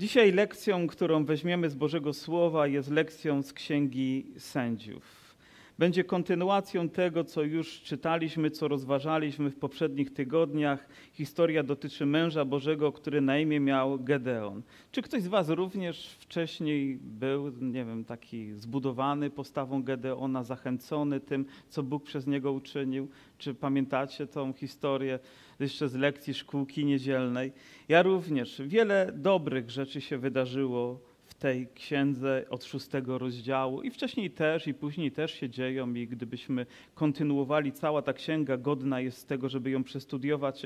Dzisiaj lekcją, którą weźmiemy z Bożego Słowa, jest lekcją z Księgi Sędziów. Będzie kontynuacją tego, co już czytaliśmy, co rozważaliśmy w poprzednich tygodniach. Historia dotyczy męża Bożego, który na imię miał Gedeon. Czy ktoś z Was również wcześniej był, nie wiem, taki zbudowany postawą Gedeona, zachęcony tym, co Bóg przez niego uczynił? Czy pamiętacie tą historię jeszcze z lekcji szkółki niedzielnej? Ja również. Wiele dobrych rzeczy się wydarzyło tej księdze od szóstego rozdziału. I wcześniej też i później też się dzieją. I gdybyśmy kontynuowali, cała ta księga godna jest tego, żeby ją przestudiować,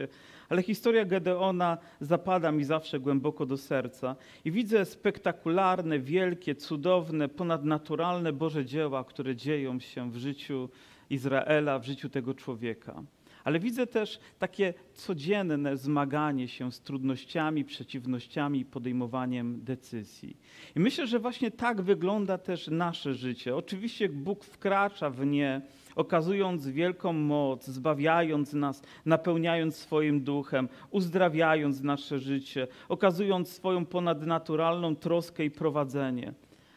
ale historia Gedeona zapada mi zawsze głęboko do serca. I widzę spektakularne, wielkie, cudowne, ponadnaturalne Boże dzieła, które dzieją się w życiu Izraela, w życiu tego człowieka ale widzę też takie codzienne zmaganie się z trudnościami, przeciwnościami i podejmowaniem decyzji. I myślę, że właśnie tak wygląda też nasze życie. Oczywiście Bóg wkracza w nie, okazując wielką moc, zbawiając nas, napełniając swoim duchem, uzdrawiając nasze życie, okazując swoją ponadnaturalną troskę i prowadzenie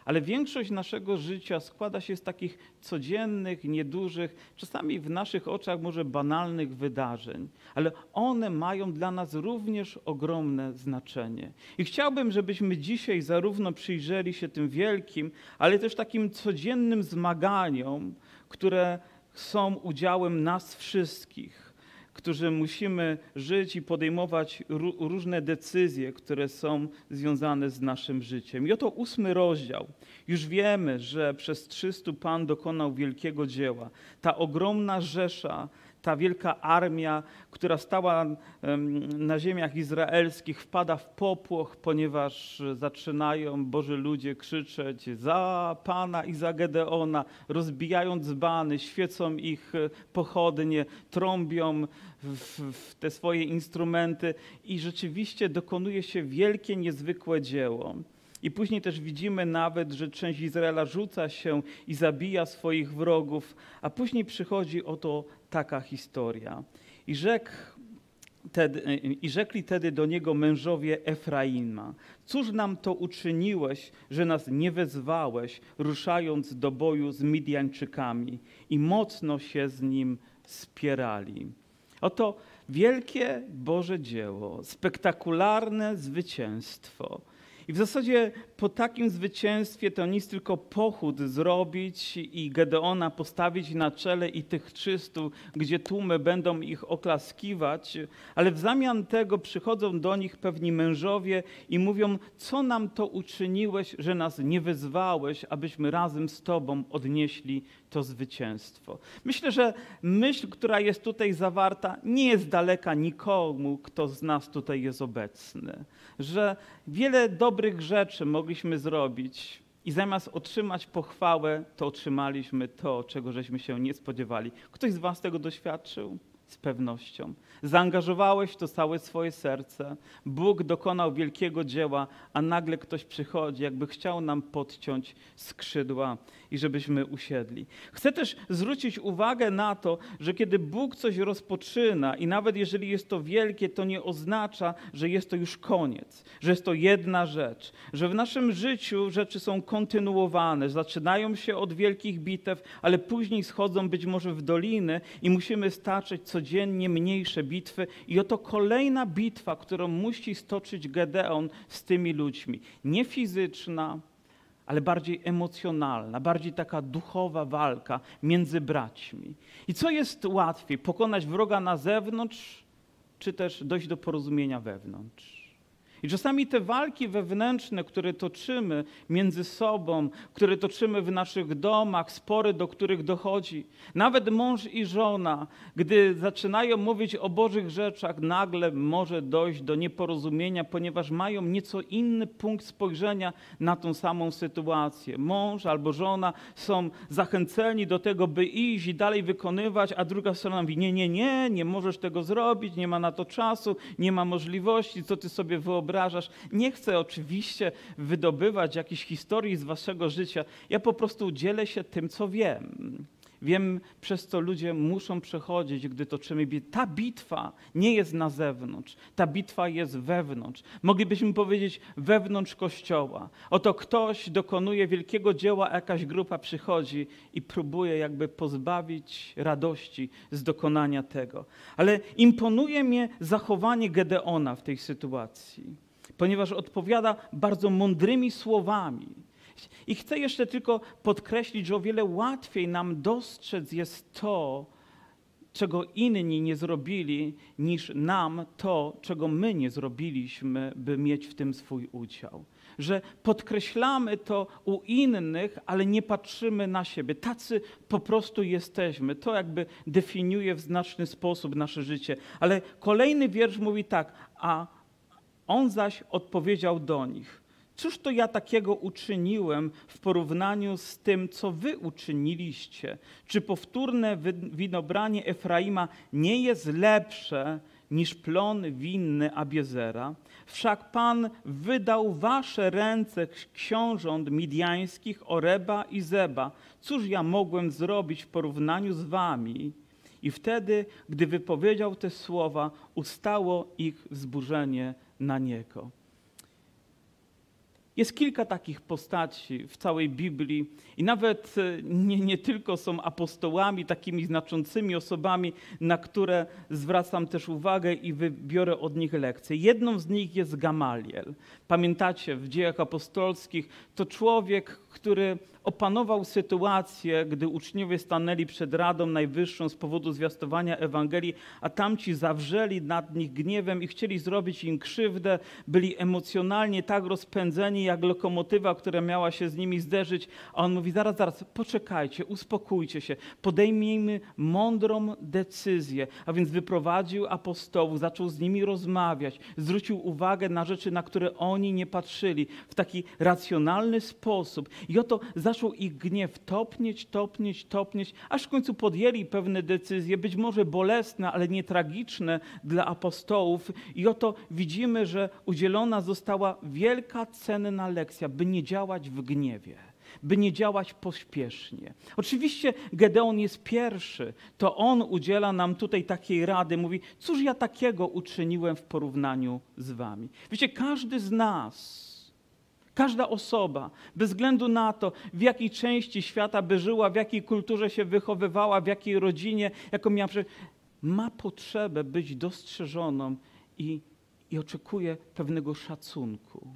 ale większość naszego życia składa się z takich codziennych, niedużych, czasami w naszych oczach może banalnych wydarzeń, ale one mają dla nas również ogromne znaczenie. I chciałbym, żebyśmy dzisiaj zarówno przyjrzeli się tym wielkim, ale też takim codziennym zmaganiom, które są udziałem nas wszystkich którzy musimy żyć i podejmować różne decyzje, które są związane z naszym życiem. I oto ósmy rozdział. Już wiemy, że przez 300 Pan dokonał wielkiego dzieła. Ta ogromna rzesza ta wielka armia, która stała na ziemiach izraelskich, wpada w popłoch, ponieważ zaczynają Boży ludzie krzyczeć za Pana i za Gedeona, rozbijając dzbany, świecą ich e, pochodnie, trąbią w, w te swoje instrumenty i rzeczywiście dokonuje się wielkie, niezwykłe dzieło. I później też widzimy nawet, że część Izraela rzuca się i zabija swoich wrogów, a później przychodzi oto taka historia. I, rzekł tedy, I rzekli tedy do niego mężowie Efraima: Cóż nam to uczyniłeś, że nas nie wezwałeś, ruszając do boju z Midianczykami? I mocno się z nim spierali. Oto wielkie Boże dzieło, spektakularne zwycięstwo i w zasadzie po takim zwycięstwie to nic tylko pochód zrobić i Gedeona postawić na czele i tych 300, gdzie tłumy będą ich oklaskiwać, ale w zamian tego przychodzą do nich pewni mężowie i mówią, co nam to uczyniłeś, że nas nie wezwałeś, abyśmy razem z Tobą odnieśli to zwycięstwo. Myślę, że myśl, która jest tutaj zawarta, nie jest daleka nikomu, kto z nas tutaj jest obecny. Że wiele dobrych rzeczy mogliśmy zrobić i zamiast otrzymać pochwałę, to otrzymaliśmy to, czego żeśmy się nie spodziewali. Ktoś z Was tego doświadczył? Z pewnością. Zaangażowałeś w to całe swoje serce. Bóg dokonał wielkiego dzieła, a nagle ktoś przychodzi, jakby chciał nam podciąć skrzydła i żebyśmy usiedli. Chcę też zwrócić uwagę na to, że kiedy Bóg coś rozpoczyna i nawet jeżeli jest to wielkie, to nie oznacza, że jest to już koniec, że jest to jedna rzecz, że w naszym życiu rzeczy są kontynuowane, zaczynają się od wielkich bitew, ale później schodzą być może w doliny i musimy staczać codziennie mniejsze bitwy i oto kolejna bitwa, którą musi stoczyć Gedeon z tymi ludźmi. Nie fizyczna, ale bardziej emocjonalna, bardziej taka duchowa walka między braćmi. I co jest łatwiej, pokonać wroga na zewnątrz, czy też dojść do porozumienia wewnątrz? I czasami te walki wewnętrzne, które toczymy między sobą, które toczymy w naszych domach, spory, do których dochodzi, nawet mąż i żona, gdy zaczynają mówić o Bożych rzeczach, nagle może dojść do nieporozumienia, ponieważ mają nieco inny punkt spojrzenia na tą samą sytuację. Mąż albo żona są zachęceni do tego, by iść i dalej wykonywać, a druga strona mówi: Nie, nie, nie, nie możesz tego zrobić, nie ma na to czasu, nie ma możliwości, co ty sobie wyobrażasz Nie chcę oczywiście wydobywać jakiejś historii z waszego życia. Ja po prostu dzielę się tym, co wiem. Wiem, przez co ludzie muszą przechodzić, gdy toczymy bitwę. Ta bitwa nie jest na zewnątrz, ta bitwa jest wewnątrz. Moglibyśmy powiedzieć wewnątrz kościoła. Oto ktoś dokonuje wielkiego dzieła, a jakaś grupa przychodzi i próbuje jakby pozbawić radości z dokonania tego. Ale imponuje mnie zachowanie Gedeona w tej sytuacji, ponieważ odpowiada bardzo mądrymi słowami i chcę jeszcze tylko podkreślić, że o wiele łatwiej nam dostrzec jest to, czego inni nie zrobili, niż nam to, czego my nie zrobiliśmy, by mieć w tym swój udział. Że podkreślamy to u innych, ale nie patrzymy na siebie. Tacy po prostu jesteśmy. To jakby definiuje w znaczny sposób nasze życie. Ale kolejny wiersz mówi tak, a on zaś odpowiedział do nich. Cóż to ja takiego uczyniłem w porównaniu z tym, co wy uczyniliście? Czy powtórne winobranie Efraima nie jest lepsze niż plon winny Abiezera? Wszak Pan wydał wasze ręce książąt midiańskich Oreba i Zeba. Cóż ja mogłem zrobić w porównaniu z wami? I wtedy, gdy wypowiedział te słowa, ustało ich wzburzenie na niego. Jest kilka takich postaci w całej Biblii i nawet e, nie, nie, tylko są apostołami, takimi znaczącymi osobami, na które zwracam też uwagę i wybiorę od nich lekcje. Jedną z nich jest Gamaliel. Pamiętacie, w dziejach apostolskich to człowiek, który opanował sytuację, gdy uczniowie stanęli przed Radą Najwyższą z powodu zwiastowania Ewangelii, a tamci zawrzeli nad nich gniewem i chcieli zrobić im krzywdę, byli emocjonalnie tak rozpędzeni, jak lokomotywa, która miała się z nimi zderzyć, a on mówi, zaraz, zaraz, poczekajcie, uspokójcie się, podejmijmy mądrą decyzję, a więc wyprowadził apostołów, zaczął z nimi rozmawiać, zwrócił uwagę na rzeczy, na które oni nie patrzyli w taki racjonalny sposób i oto zaczął ich gniew topnieć, topnieć, topnieć, aż w końcu podjęli pewne decyzje, być może bolesne, ale nie tragiczne dla apostołów. I oto widzimy, że udzielona została wielka cenna lekcja, by nie działać w gniewie by nie działać pośpiesznie. Oczywiście Gedeon jest pierwszy, to on udziela nam tutaj takiej rady, mówi: Cóż ja takiego uczyniłem w porównaniu z wami? Wiecie, każdy z nas Każda osoba, bez względu na to, w jakiej części świata by żyła, w jakiej kulturze się wychowywała, w jakiej rodzinie, jaką miała, ma potrzebę być dostrzeżoną i, i oczekuje pewnego szacunku.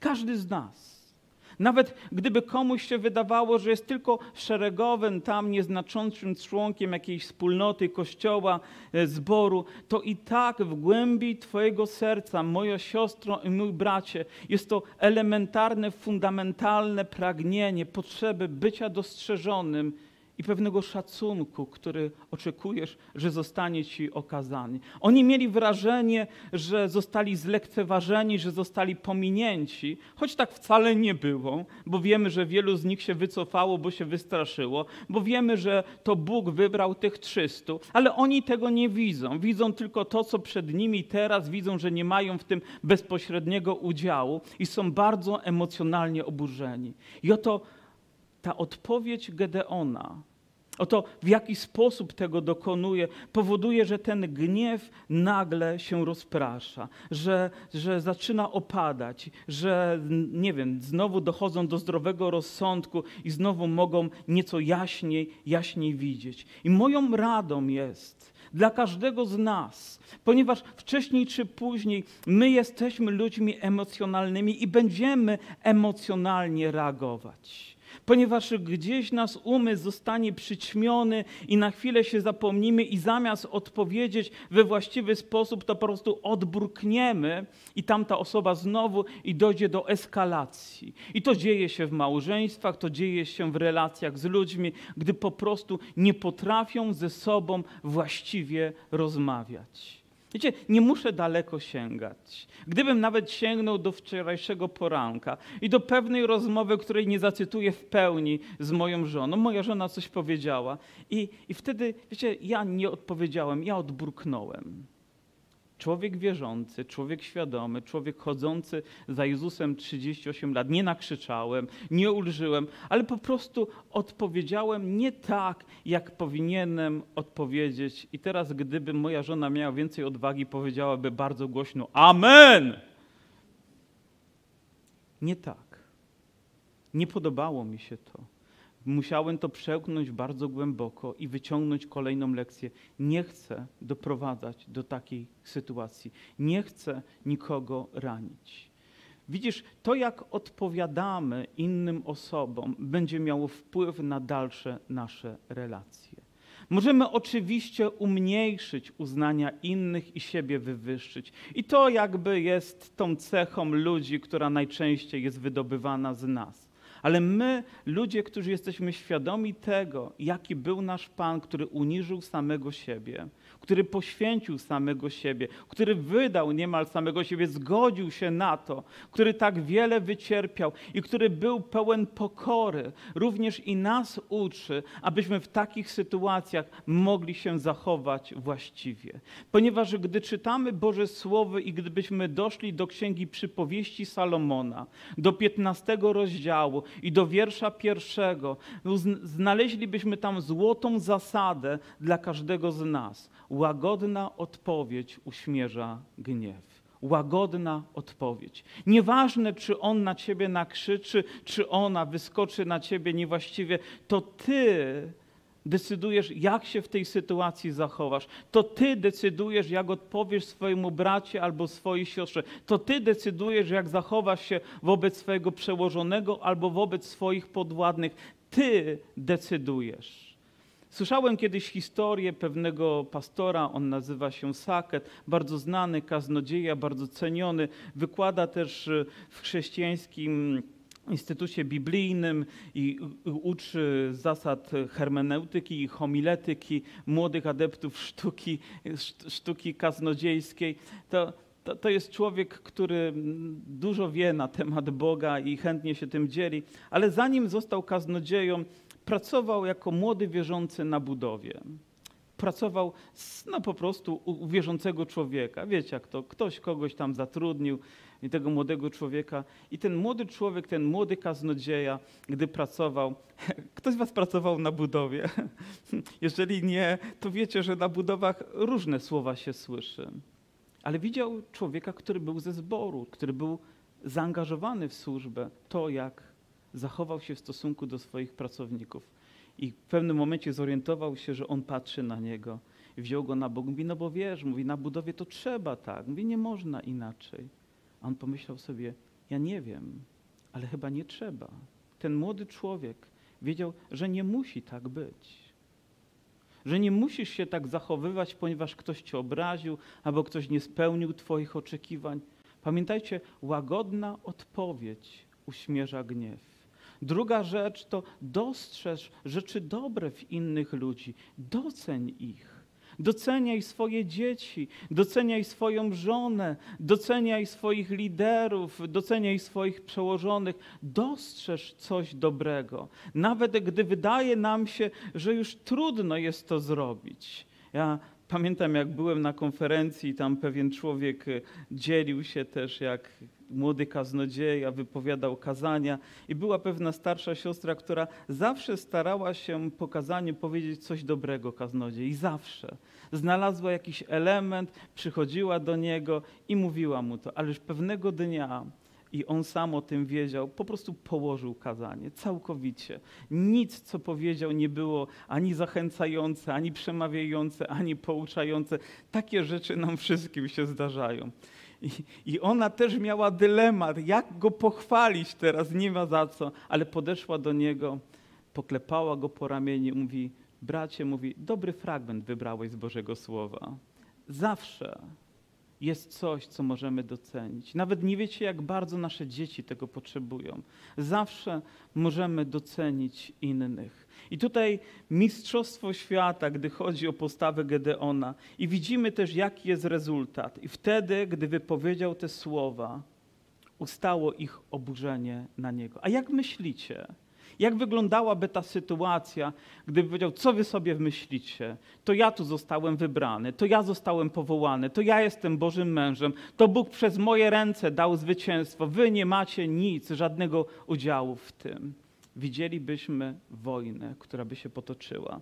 Każdy z nas. Nawet gdyby komuś się wydawało, że jest tylko szeregowym, tam nieznaczącym członkiem jakiejś wspólnoty, kościoła, e, zboru, to i tak w głębi Twojego serca, moja siostro i mój bracie, jest to elementarne, fundamentalne pragnienie, potrzeby bycia dostrzeżonym i pewnego szacunku, który oczekujesz, że zostanie ci okazany. Oni mieli wrażenie, że zostali zlekceważeni, że zostali pominięci, choć tak wcale nie było, bo wiemy, że wielu z nich się wycofało, bo się wystraszyło, bo wiemy, że to Bóg wybrał tych 300, ale oni tego nie widzą. Widzą tylko to, co przed nimi teraz, widzą, że nie mają w tym bezpośredniego udziału i są bardzo emocjonalnie oburzeni. I oto ta odpowiedź Gedeona Oto w jaki sposób tego dokonuje, powoduje, że ten gniew nagle się rozprasza, że, że zaczyna opadać, że nie wiem, znowu dochodzą do zdrowego rozsądku i znowu mogą nieco jaśniej, jaśniej widzieć. I moją radą jest, dla każdego z nas, ponieważ wcześniej czy później my jesteśmy ludźmi emocjonalnymi i będziemy emocjonalnie reagować ponieważ gdzieś nas umysł zostanie przyćmiony i na chwilę się zapomnimy i zamiast odpowiedzieć we właściwy sposób, to po prostu odburkniemy i tamta osoba znowu i dojdzie do eskalacji. I to dzieje się w małżeństwach, to dzieje się w relacjach z ludźmi, gdy po prostu nie potrafią ze sobą właściwie rozmawiać. Wiecie, nie muszę daleko sięgać. Gdybym nawet sięgnął do wczorajszego poranka i do pewnej rozmowy, której nie zacytuję w pełni z moją żoną, moja żona coś powiedziała i, i wtedy, wiecie, ja nie odpowiedziałem, ja odburknąłem. Człowiek wierzący, człowiek świadomy, człowiek chodzący za Jezusem 38 lat. Nie nakrzyczałem, nie ulżyłem, ale po prostu odpowiedziałem nie tak, jak powinienem odpowiedzieć. I teraz, gdyby moja żona miała więcej odwagi, powiedziałaby bardzo głośno: Amen! Nie tak. Nie podobało mi się to. Musiałem to przełknąć bardzo głęboko i wyciągnąć kolejną lekcję. Nie chcę doprowadzać do takiej sytuacji. Nie chcę nikogo ranić. Widzisz, to jak odpowiadamy innym osobom, będzie miało wpływ na dalsze nasze relacje. Możemy oczywiście umniejszyć uznania innych i siebie wywyższyć. I to jakby jest tą cechą ludzi, która najczęściej jest wydobywana z nas. Ale my, ludzie, którzy jesteśmy świadomi tego, jaki był nasz Pan, który uniżył samego siebie, który poświęcił samego siebie, który wydał niemal samego siebie, zgodził się na to, który tak wiele wycierpiał i który był pełen pokory, również i nas uczy, abyśmy w takich sytuacjach mogli się zachować właściwie. Ponieważ gdy czytamy Boże Słowo i gdybyśmy doszli do Księgi Przypowieści Salomona, do 15 rozdziału i do wiersza pierwszego, znaleźlibyśmy tam złotą zasadę dla każdego z nas. Łagodna odpowiedź uśmierza gniew. Łagodna odpowiedź. Nieważne, czy on na ciebie nakrzyczy, czy ona wyskoczy na ciebie niewłaściwie, to ty decydujesz, jak się w tej sytuacji zachowasz. To ty decydujesz, jak odpowiesz swojemu bracie albo swojej siostrze. To ty decydujesz, jak zachowasz się wobec swojego przełożonego albo wobec swoich podwładnych. Ty decydujesz. Słyszałem kiedyś historię pewnego pastora, on nazywa się Saket, bardzo znany kaznodzieja, bardzo ceniony. Wykłada też e, w chrześcijańskim Instytucie Biblijnym i uczy zasad hermeneutyki i homiletyki młodych adeptów sztuki, sztuki kaznodziejskiej. To, to, to, jest człowiek, który dużo wie na temat Boga i chętnie się tym dzieli, ale zanim został kaznodzieją, pracował jako młody wierzący na budowie. Pracował no, po prostu u wierzącego człowieka. Wiecie jak to, ktoś kogoś tam zatrudnił i tego młodego człowieka. I ten młody człowiek, ten młody kaznodzieja, gdy pracował, ktoś z was pracował na budowie? Jeżeli nie, to wiecie, że na budowach różne słowa się słyszy. Ale widział człowieka, który był ze zboru, który był zaangażowany w służbę, to jak zachował się w stosunku do swoich pracowników. I w pewnym momencie zorientował się, że on patrzy na niego. Wziął go na bok. Mówi, no bo wiesz, mówi, na budowie to trzeba tak. Mówi, nie można inaczej. A on pomyślał sobie, ja nie wiem, ale chyba nie trzeba. Ten młody człowiek wiedział, że nie musi tak być. Że nie musisz się tak zachowywać, ponieważ ktoś cię obraził albo ktoś nie spełnił twoich oczekiwań. Pamiętajcie, łagodna odpowiedź uśmierza gniew. Druga rzecz to dostrzeż rzeczy dobre w innych ludzi, doceń ich. Doceniaj swoje dzieci, doceniaj swoją żonę, doceniaj swoich liderów, doceniaj swoich przełożonych. Dostrzeż coś dobrego, nawet gdy wydaje nam się, że już trudno jest to zrobić. Ja pamiętam, jak byłem na konferencji, tam pewien człowiek dzielił się też, jak młody kaznodzieja, wypowiadał kazania i była pewna starsza siostra, która zawsze starała się po kazaniu powiedzieć coś dobrego kaznodziei. Zawsze. Znalazła jakiś element, przychodziła do niego i mówiła mu to. Ależ pewnego dnia i on sam o tym wiedział, po prostu położył kazanie całkowicie. Nic, co powiedział, nie było ani zachęcające, ani przemawiające, ani pouczające. Takie rzeczy nam wszystkim się zdarzają. I, I ona też miała dylemat, jak go pochwalić teraz, nie ma za co, ale podeszła do niego, poklepała go po ramieniu, mówi, bracie, mówi, dobry fragment wybrałeś z Bożego Słowa. Zawsze jest coś, co możemy docenić. Nawet nie wiecie, jak bardzo nasze dzieci tego potrzebują. Zawsze możemy docenić innych. I tutaj mistrzostwo świata, gdy chodzi o postawę Gedeona. I widzimy też, jaki jest rezultat. I wtedy, gdy wypowiedział te słowa, ustało ich oburzenie na niego. A jak myślicie? Jak wyglądałaby ta sytuacja, gdyby powiedział, co wy sobie myślicie? To ja tu zostałem wybrany, to ja zostałem powołany, to ja jestem Bożym mężem, to Bóg przez moje ręce dał zwycięstwo. Wy nie macie nic, żadnego udziału w tym. Widzielibyśmy wojnę, która by się potoczyła.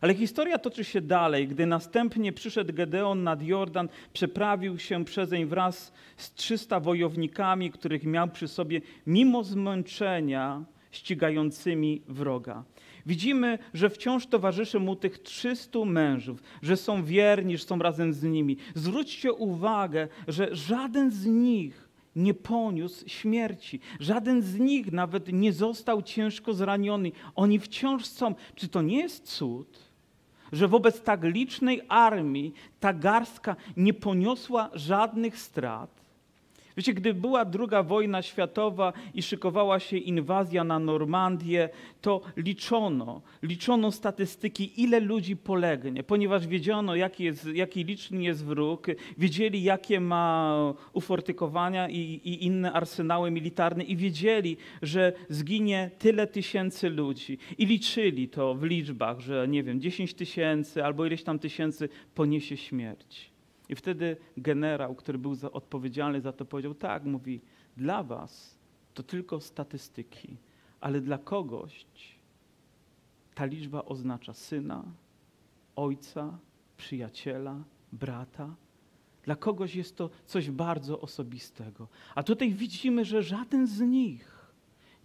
Ale historia toczy się dalej. Gdy następnie przyszedł Gedeon nad Jordan, przeprawił się przezeń wraz z 300 wojownikami, których miał przy sobie, mimo zmęczenia ścigającymi wroga. Widzimy, że wciąż towarzyszy mu tych 300 mężów, że są wierni, że są razem z nimi. Zwróćcie uwagę, że żaden z nich nie poniósł śmierci. Żaden z nich nawet nie został ciężko zraniony. Oni wciąż są. Czy to nie jest cud? że wobec tak licznej armii ta garstka nie poniosła żadnych strat. Wiecie, gdy była druga wojna światowa i szykowała się inwazja na Normandię, to liczono, liczono statystyki, ile ludzi polegnie, ponieważ wiedziano, jaki, jest, jaki liczny jest wróg, wiedzieli, jakie ma ufortykowania i, i inne arsenały militarne i wiedzieli, że zginie tyle tysięcy ludzi. I liczyli to w liczbach, że nie wiem, 10 tysięcy albo ileś tam tysięcy poniesie śmierć. I wtedy generał, który był za, odpowiedzialny za to, powiedział: Tak, mówi, dla was to tylko statystyki, ale dla kogoś ta liczba oznacza syna, ojca, przyjaciela, brata. Dla kogoś jest to coś bardzo osobistego. A tutaj widzimy, że żaden z nich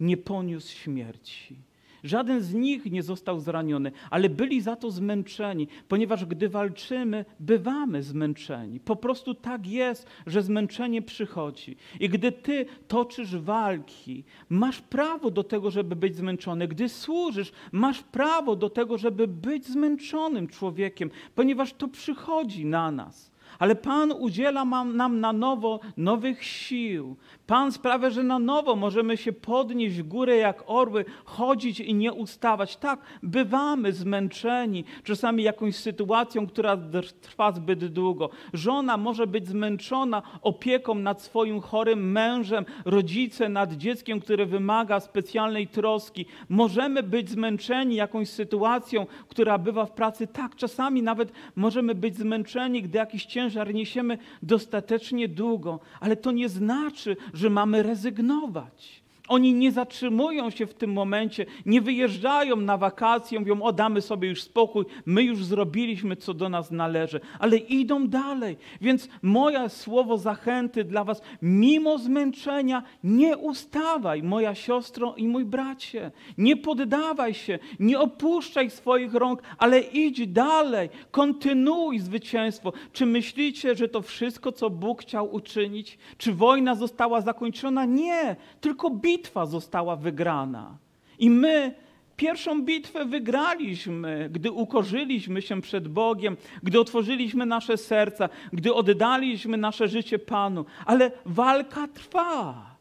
nie poniósł śmierci. Żaden z nich nie został zraniony, ale byli za to zmęczeni, ponieważ gdy walczymy, bywamy zmęczeni. Po prostu tak jest, że zmęczenie przychodzi. I gdy ty toczysz walki, masz prawo do tego, żeby być zmęczony. Gdy służysz, masz prawo do tego, żeby być zmęczonym człowiekiem, ponieważ to przychodzi na nas. Ale Pan udziela nam na nowo nowych sił. Pan sprawia, że na nowo możemy się podnieść w górę jak orły, chodzić i nie ustawać. Tak, bywamy zmęczeni czasami jakąś sytuacją, która trwa zbyt długo. Żona może być zmęczona opieką nad swoim chorym mężem, rodzice nad dzieckiem, które wymaga specjalnej troski. Możemy być zmęczeni jakąś sytuacją, która bywa w pracy. Tak, czasami nawet możemy być zmęczeni, gdy jakiś ciężar niesiemy dostatecznie długo, ale to nie znaczy, że mamy rezygnować. Oni nie zatrzymują się w tym momencie, nie wyjeżdżają na wakacje, mówią, o damy sobie już spokój, my już zrobiliśmy, co do nas należy, ale idą dalej. Więc moje słowo zachęty dla was, mimo zmęczenia, nie ustawaj, moja siostro i mój bracie. Nie poddawaj się, nie opuszczaj swoich rąk, ale idź dalej, kontynuuj zwycięstwo. Czy myślicie, że to wszystko, co Bóg chciał uczynić? Czy wojna została zakończona? Nie, tylko bitwa bitwa została wygrana. I my pierwszą bitwę wygraliśmy, gdy ukorzyliśmy się przed Bogiem, gdy otworzyliśmy nasze serca, gdy oddaliśmy nasze życie Panu. Ale walka trwa.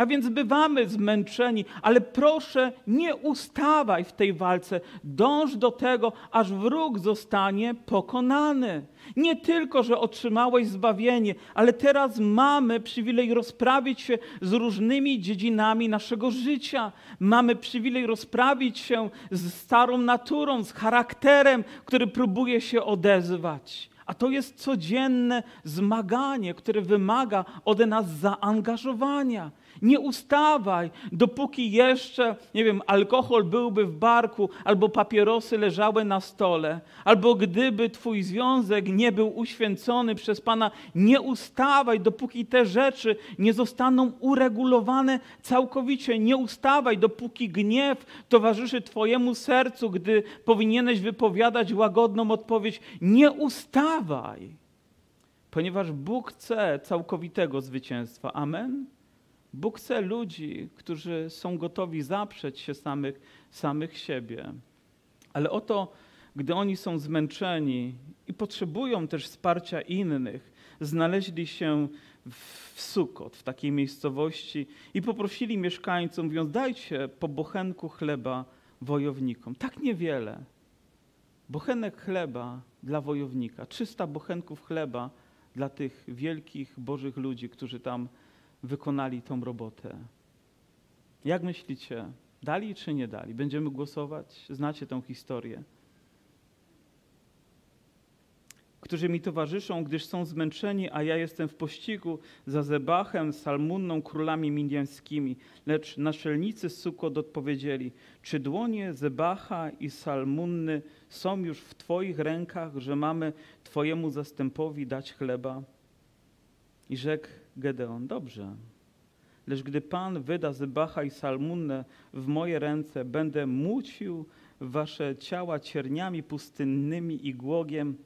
A więc bywamy zmęczeni, ale proszę, nie ustawaj w tej walce. Dąż do tego, aż wróg zostanie pokonany. Nie tylko, że otrzymałeś zbawienie, ale teraz mamy przywilej rozprawić się z różnymi dziedzinami naszego życia. Mamy przywilej rozprawić się z starą naturą, z charakterem, który próbuje się odezwać. A to jest codzienne zmaganie, które wymaga od nas zaangażowania. Nie ustawaj, dopóki jeszcze, nie wiem, alkohol byłby w barku, albo papierosy leżały na stole, albo gdyby Twój związek nie był uświęcony przez Pana. Nie ustawaj, dopóki te rzeczy nie zostaną uregulowane całkowicie. Nie ustawaj, dopóki gniew towarzyszy Twojemu sercu, gdy powinieneś wypowiadać łagodną odpowiedź. Nie ustawaj, ponieważ Bóg chce całkowitego zwycięstwa. Amen. Bóg chce ludzi, którzy są gotowi zaprzeć się samych, samych siebie. Ale oto, gdy oni są zmęczeni i potrzebują też wsparcia innych, znaleźli się w Sukot, w takiej miejscowości i poprosili mieszkańców, mówiąc, dajcie po bochenku chleba wojownikom. Tak niewiele. Bochenek chleba dla wojownika, 300 bochenków chleba dla tych wielkich Bożych ludzi, którzy tam wykonali tą robotę. Jak myślicie, Dali czy nie dali? Będziemy głosować? Znacie tą historię. Którzy mi towarzyszą, gdyż są zmęczeni, a ja jestem w pościgu za Zebachem, Salmunną, królami midianskimi. Lecz naczelnicy Sukot odpowiedzieli, czy dłonie Zebacha i Salmunny są już w Twoich rękach, że mamy Twojemu zastępowi dać chleba? I rzekł Gedeon, dobrze, lecz gdy Pan wyda Zebacha i Salmunnę w moje ręce, będę mucił wasze ciała cierniami pustynnymi i głogiem.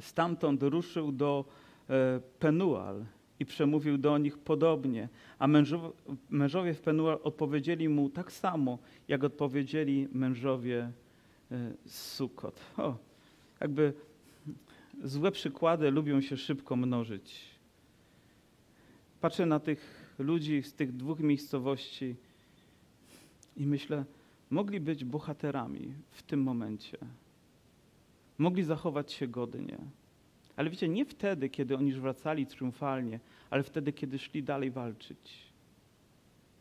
Stamtąd ruszył do e, Penual i przemówił do nich podobnie, a mężowie, mężowie w Penual odpowiedzieli mu tak samo, jak odpowiedzieli mężowie e, z Sukot. O, jakby złe przykłady lubią się szybko mnożyć. Patrzę na tych ludzi z tych dwóch miejscowości i myślę, mogli być bohaterami w tym momencie. Mogli zachować się godnie. Ale wiecie, nie wtedy, kiedy oni już wracali triumfalnie, ale wtedy, kiedy szli dalej walczyć.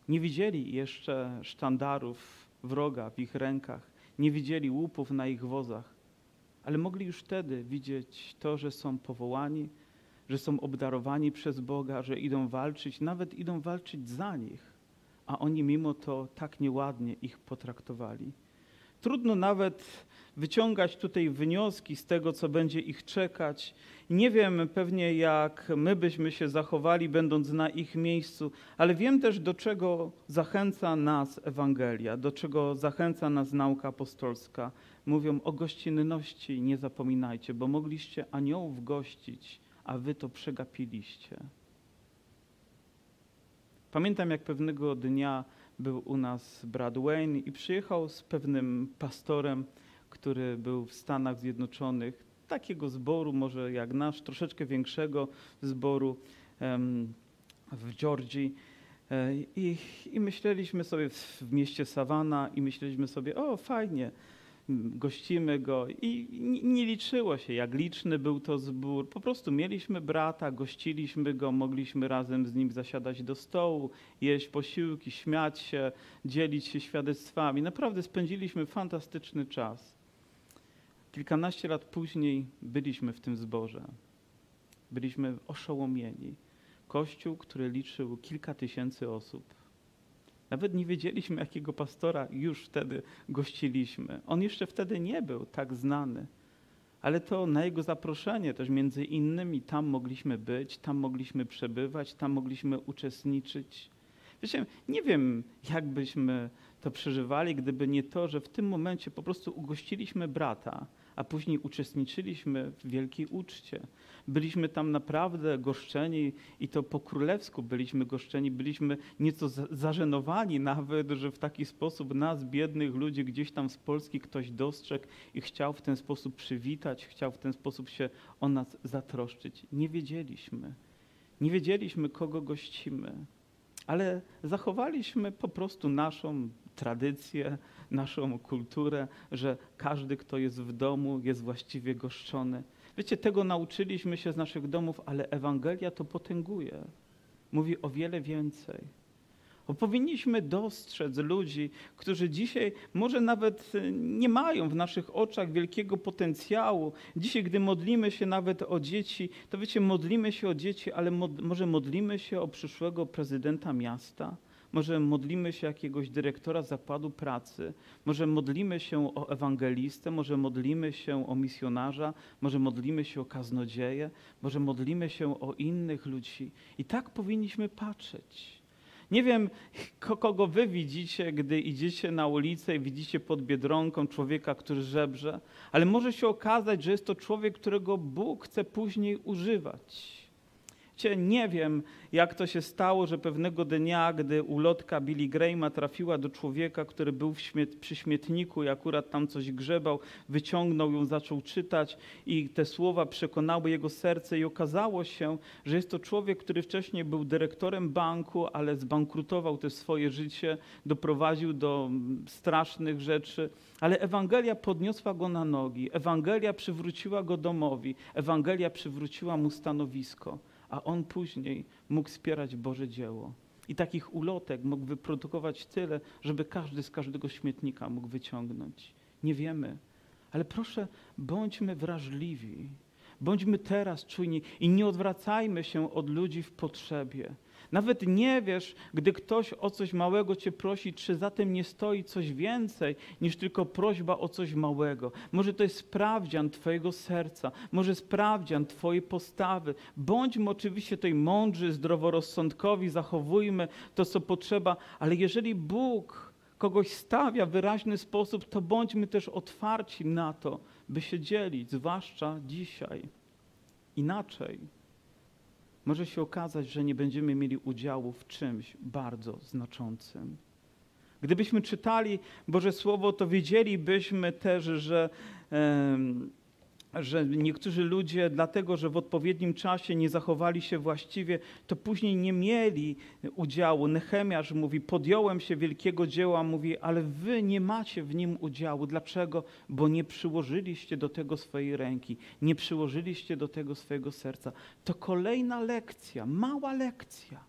Nie widzieli jeszcze sztandarów wroga w ich rękach, nie widzieli łupów na ich wozach, ale mogli już wtedy widzieć to, że są powołani, że są obdarowani przez Boga, że idą walczyć, nawet idą walczyć za nich, a oni mimo to tak nieładnie ich potraktowali. Trudno nawet wyciągać tutaj wnioski z tego, co będzie ich czekać. Nie wiem pewnie, jak my byśmy się zachowali, będąc na ich miejscu, ale wiem też, do czego zachęca nas Ewangelia, do czego zachęca nas nauka apostolska. Mówią o gościnności, nie zapominajcie, bo mogliście aniołów gościć, a wy to przegapiliście. Pamiętam, jak pewnego dnia był u nas brat Wayne i przyjechał z pewnym pastorem, który był w Stanach Zjednoczonych, takiego zboru, może jak nasz, troszeczkę większego zboru w Georgii. E, I, I, myśleliśmy sobie w mieście Savannah i myśleliśmy sobie, o fajnie, gościmy go i nie liczyło się, jak liczny był to zbór. Po prostu mieliśmy brata, gościliśmy go, mogliśmy razem z nim zasiadać do stołu, jeść posiłki, śmiać się, dzielić się świadectwami. Naprawdę spędziliśmy fantastyczny czas. Kilkanaście lat później byliśmy w tym zborze. Byliśmy oszołomieni. Kościół, który liczył kilka tysięcy osób nawet nie wiedzieliśmy, jakiego pastora już wtedy gościliśmy. On jeszcze wtedy nie był tak znany. Ale to na jego zaproszenie też między innymi tam mogliśmy być, tam mogliśmy przebywać, tam mogliśmy uczestniczyć. Wiecie, nie wiem, jak byśmy to przeżywali, gdyby nie to, że w tym momencie po prostu ugościliśmy brata, a później uczestniczyliśmy w wielkiej uczcie. Byliśmy tam naprawdę goszczeni i to po królewsku byliśmy goszczeni, byliśmy nieco zażenowani nawet, że w taki sposób nas, biednych ludzi, gdzieś tam z Polski ktoś dostrzegł i chciał w ten sposób przywitać, chciał w ten sposób się o nas zatroszczyć. Nie wiedzieliśmy. Nie wiedzieliśmy, kogo gościmy, ale zachowaliśmy po prostu naszą tradycję, naszą kulturę, że każdy, kto jest w domu, jest właściwie goszczony. Wiecie, tego nauczyliśmy się z naszych domów, ale Ewangelia to potęguje. Mówi o wiele więcej. Bo powinniśmy dostrzec ludzi, którzy dzisiaj może nawet nie mają w naszych oczach wielkiego potencjału. Dzisiaj, gdy modlimy się nawet o dzieci, to wiecie, modlimy się o dzieci, ale mod może modlimy się o przyszłego prezydenta miasta, może modlimy się jakiegoś dyrektora zakładu pracy, może modlimy się o ewangelistę, może modlimy się o misjonarza, może modlimy się o kaznodzieję, może modlimy się o innych ludzi. I tak powinniśmy patrzeć. Nie wiem, kogo wy widzicie, gdy idziecie na ulicę i widzicie pod biedronką człowieka, który żebrze, ale może się okazać, że jest to człowiek, którego Bóg chce później używać. Cię nie wiem, jak to się stało, że pewnego dnia, gdy ulotka Billy Grahama trafiła do człowieka, który był przy śmietniku i akurat tam coś grzebał, wyciągnął ją, zaczął czytać i te słowa przekonały jego serce i okazało się, że jest to człowiek, który wcześniej był dyrektorem banku, ale zbankrutował też swoje życie, doprowadził do strasznych rzeczy, ale Ewangelia podniosła go na nogi, Ewangelia przywróciła go domowi, Ewangelia przywróciła mu stanowisko a on później mógł wspierać Boże dzieło. I takich ulotek mógł wyprodukować tyle, żeby każdy z każdego śmietnika mógł wyciągnąć. Nie wiemy. Ale proszę, bądźmy wrażliwi. Bądźmy teraz czujni i nie odwracajmy się od ludzi w potrzebie. Nawet nie wiesz, gdy ktoś o coś małego cię prosi, czy za tym nie stoi coś więcej niż tylko prośba o coś małego. Może to jest sprawdzian Twojego serca, może sprawdzian Twojej postawy. Bądźmy oczywiście tutaj mądrzy, zdroworozsądkowi, zachowujmy to, co potrzeba, ale jeżeli Bóg kogoś stawia w wyraźny sposób, to bądźmy też otwarci na to, by się dzielić, zwłaszcza dzisiaj. Inaczej może się okazać, że nie będziemy mieli udziału w czymś bardzo znaczącym. Gdybyśmy czytali Boże Słowo, to wiedzielibyśmy też, że. Yy, że niektórzy ludzie, dlatego że w odpowiednim czasie nie zachowali się właściwie, to później nie mieli udziału. Nechemiarz mówi: Podjąłem się wielkiego dzieła, mówi, ale wy nie macie w nim udziału. Dlaczego? Bo nie przyłożyliście do tego swojej ręki, nie przyłożyliście do tego swojego serca. To kolejna lekcja, mała lekcja.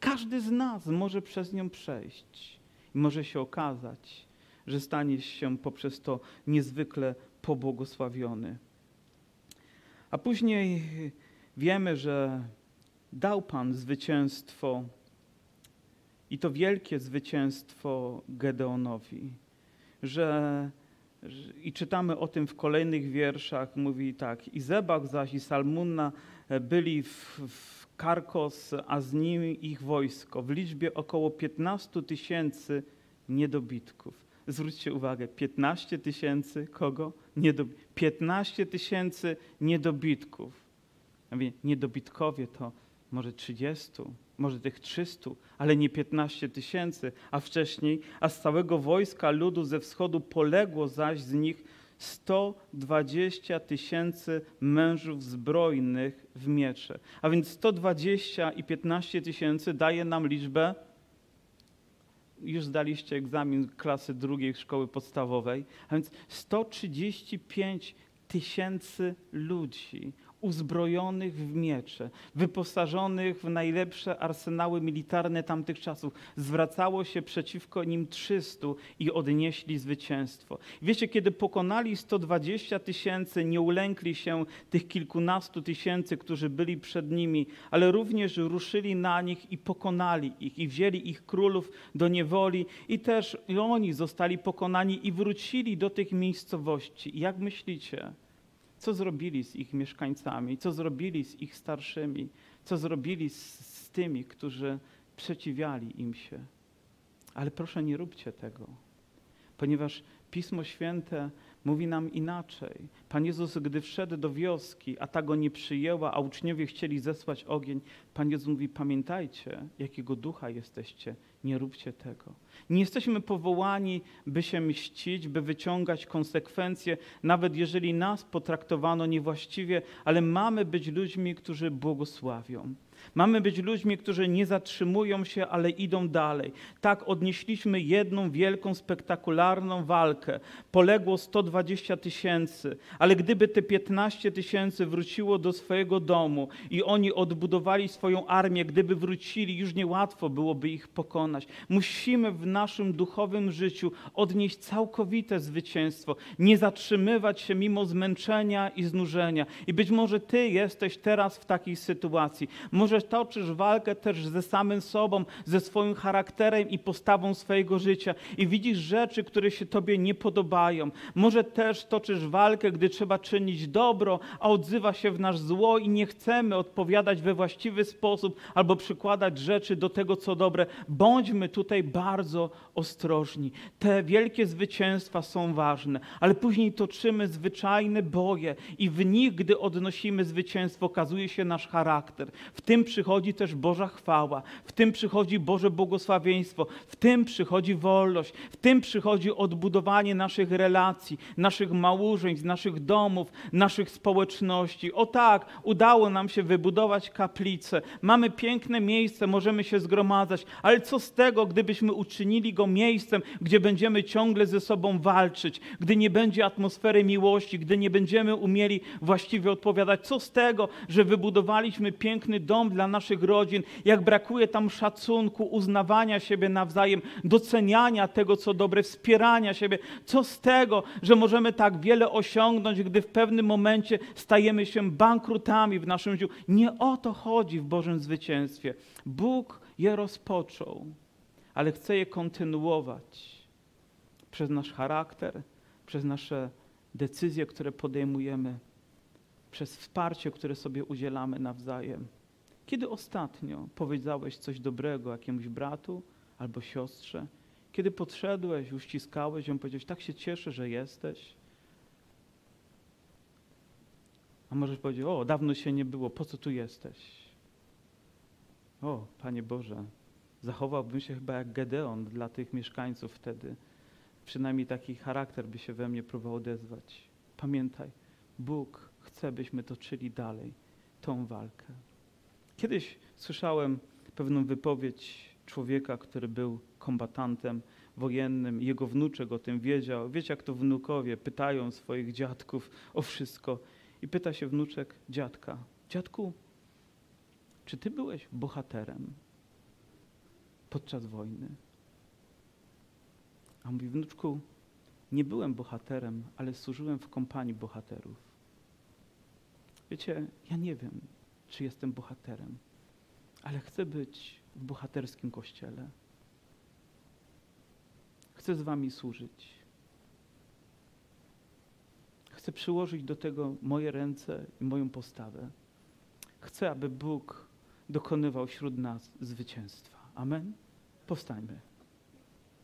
Każdy z nas może przez nią przejść może się okazać, że stanie się poprzez to niezwykle pobłogosławiony. A później wiemy, że dał Pan zwycięstwo i to wielkie zwycięstwo Gedeonowi, że i czytamy o tym w kolejnych wierszach, mówi tak, i Zebach zaś i Salmunna byli w, w Karkos, a z nimi ich wojsko, w liczbie około 15 tysięcy niedobitków. Zwróćcie uwagę, 15 tysięcy kogo? Niedob 15 tysięcy niedobitków. Niedobitkowie to może 30, może tych 300, ale nie 15 tysięcy, a wcześniej, a z całego wojska ludu ze wschodu poległo zaś z nich 120 tysięcy mężów zbrojnych w miecze. A więc 120 i 15 tysięcy daje nam liczbę już zdaliście egzamin klasy drugiej szkoły podstawowej, a więc 135 tysięcy ludzi uzbrojonych w miecze, wyposażonych w najlepsze arsenały militarne tamtych czasów. Zwracało się przeciwko nim 300 i odnieśli zwycięstwo. Wiecie, kiedy pokonali 120 tysięcy, nie ulękli się tych kilkunastu tysięcy, którzy byli przed nimi, ale również ruszyli na nich i pokonali ich i wzięli ich królów do niewoli i też i oni zostali pokonani i wrócili do tych miejscowości. Jak myślicie? Co zrobili z ich mieszkańcami, co zrobili z ich starszymi, co zrobili z, z tymi, którzy przeciwiali im się. Ale proszę, nie róbcie tego, ponieważ Pismo Święte mówi nam inaczej. Pan Jezus, gdy wszedł do wioski, a ta go nie przyjęła, a uczniowie chcieli zesłać ogień, Pan Jezus mówi: Pamiętajcie, jakiego ducha jesteście, nie róbcie tego. Nie jesteśmy powołani, by się mścić, by wyciągać konsekwencje, nawet jeżeli nas potraktowano niewłaściwie, ale mamy być ludźmi, którzy błogosławią. Mamy być ludźmi, którzy nie zatrzymują się, ale idą dalej. Tak odnieśliśmy jedną wielką, spektakularną walkę. Poległo 120 tysięcy, ale gdyby te 15 tysięcy wróciło do swojego domu i oni odbudowali swoją armię, gdyby wrócili, już niełatwo byłoby ich pokonać. Musimy w naszym duchowym życiu odnieść całkowite zwycięstwo, nie zatrzymywać się mimo zmęczenia i znużenia. I być może Ty jesteś teraz w takiej sytuacji. Może że toczysz walkę też ze samym sobą, ze swoim charakterem i postawą swojego życia i widzisz rzeczy, które się Tobie nie podobają. Może też toczysz walkę, gdy trzeba czynić dobro, a odzywa się w nas zło i nie chcemy odpowiadać we właściwy sposób albo przykładać rzeczy do tego, co dobre. Bądźmy tutaj bardzo ostrożni. Te wielkie zwycięstwa są ważne, ale później toczymy zwyczajne boje i w nich, gdy odnosimy zwycięstwo, okazuje się nasz charakter. W tym przychodzi też Boża chwała, w tym przychodzi Boże błogosławieństwo, w tym przychodzi wolność, w tym przychodzi odbudowanie naszych relacji, naszych małżeństw, naszych domów, naszych społeczności. O tak, udało nam się wybudować kaplicę, mamy piękne miejsce, możemy się zgromadzać, ale co z tego, gdybyśmy uczynili go miejscem, gdzie będziemy ciągle ze sobą walczyć, gdy nie będzie atmosfery miłości, gdy nie będziemy umieli właściwie odpowiadać? Co z tego, że wybudowaliśmy piękny dom, dla naszych rodzin, jak brakuje tam szacunku, uznawania siebie nawzajem, doceniania tego, co dobre, wspierania siebie. Co z tego, że możemy tak wiele osiągnąć, gdy w pewnym momencie stajemy się bankrutami w naszym życiu? Nie o to chodzi w Bożym zwycięstwie. Bóg je rozpoczął, ale chce je kontynuować przez nasz charakter, przez nasze decyzje, które podejmujemy, przez wsparcie, które sobie udzielamy nawzajem. Kiedy ostatnio powiedziałeś coś dobrego jakiemuś bratu albo siostrze? Kiedy podszedłeś, uściskałeś ją, powiedziałeś, tak się cieszę, że jesteś? A możesz powiedzieć, o, dawno się nie było, po co tu jesteś? O, Panie Boże, zachowałbym się chyba jak Gedeon dla tych mieszkańców wtedy. Przynajmniej taki charakter by się we mnie próbował odezwać. Pamiętaj, Bóg chce, byśmy toczyli dalej tą walkę. Kiedyś słyszałem pewną wypowiedź człowieka, który był kombatantem wojennym. Jego wnuczek o tym wiedział. Wiecie, jak to wnukowie pytają swoich dziadków o wszystko. I pyta się wnuczek dziadka: Dziadku, czy ty byłeś bohaterem podczas wojny? A mówi: Wnuczku, nie byłem bohaterem, ale służyłem w kompanii bohaterów. Wiecie, ja nie wiem, czy jestem bohaterem, ale chcę być w bohaterskim kościele. Chcę z wami służyć. Chcę przyłożyć do tego moje ręce i moją postawę. Chcę, aby Bóg dokonywał wśród nas zwycięstwa. Amen? Powstańmy.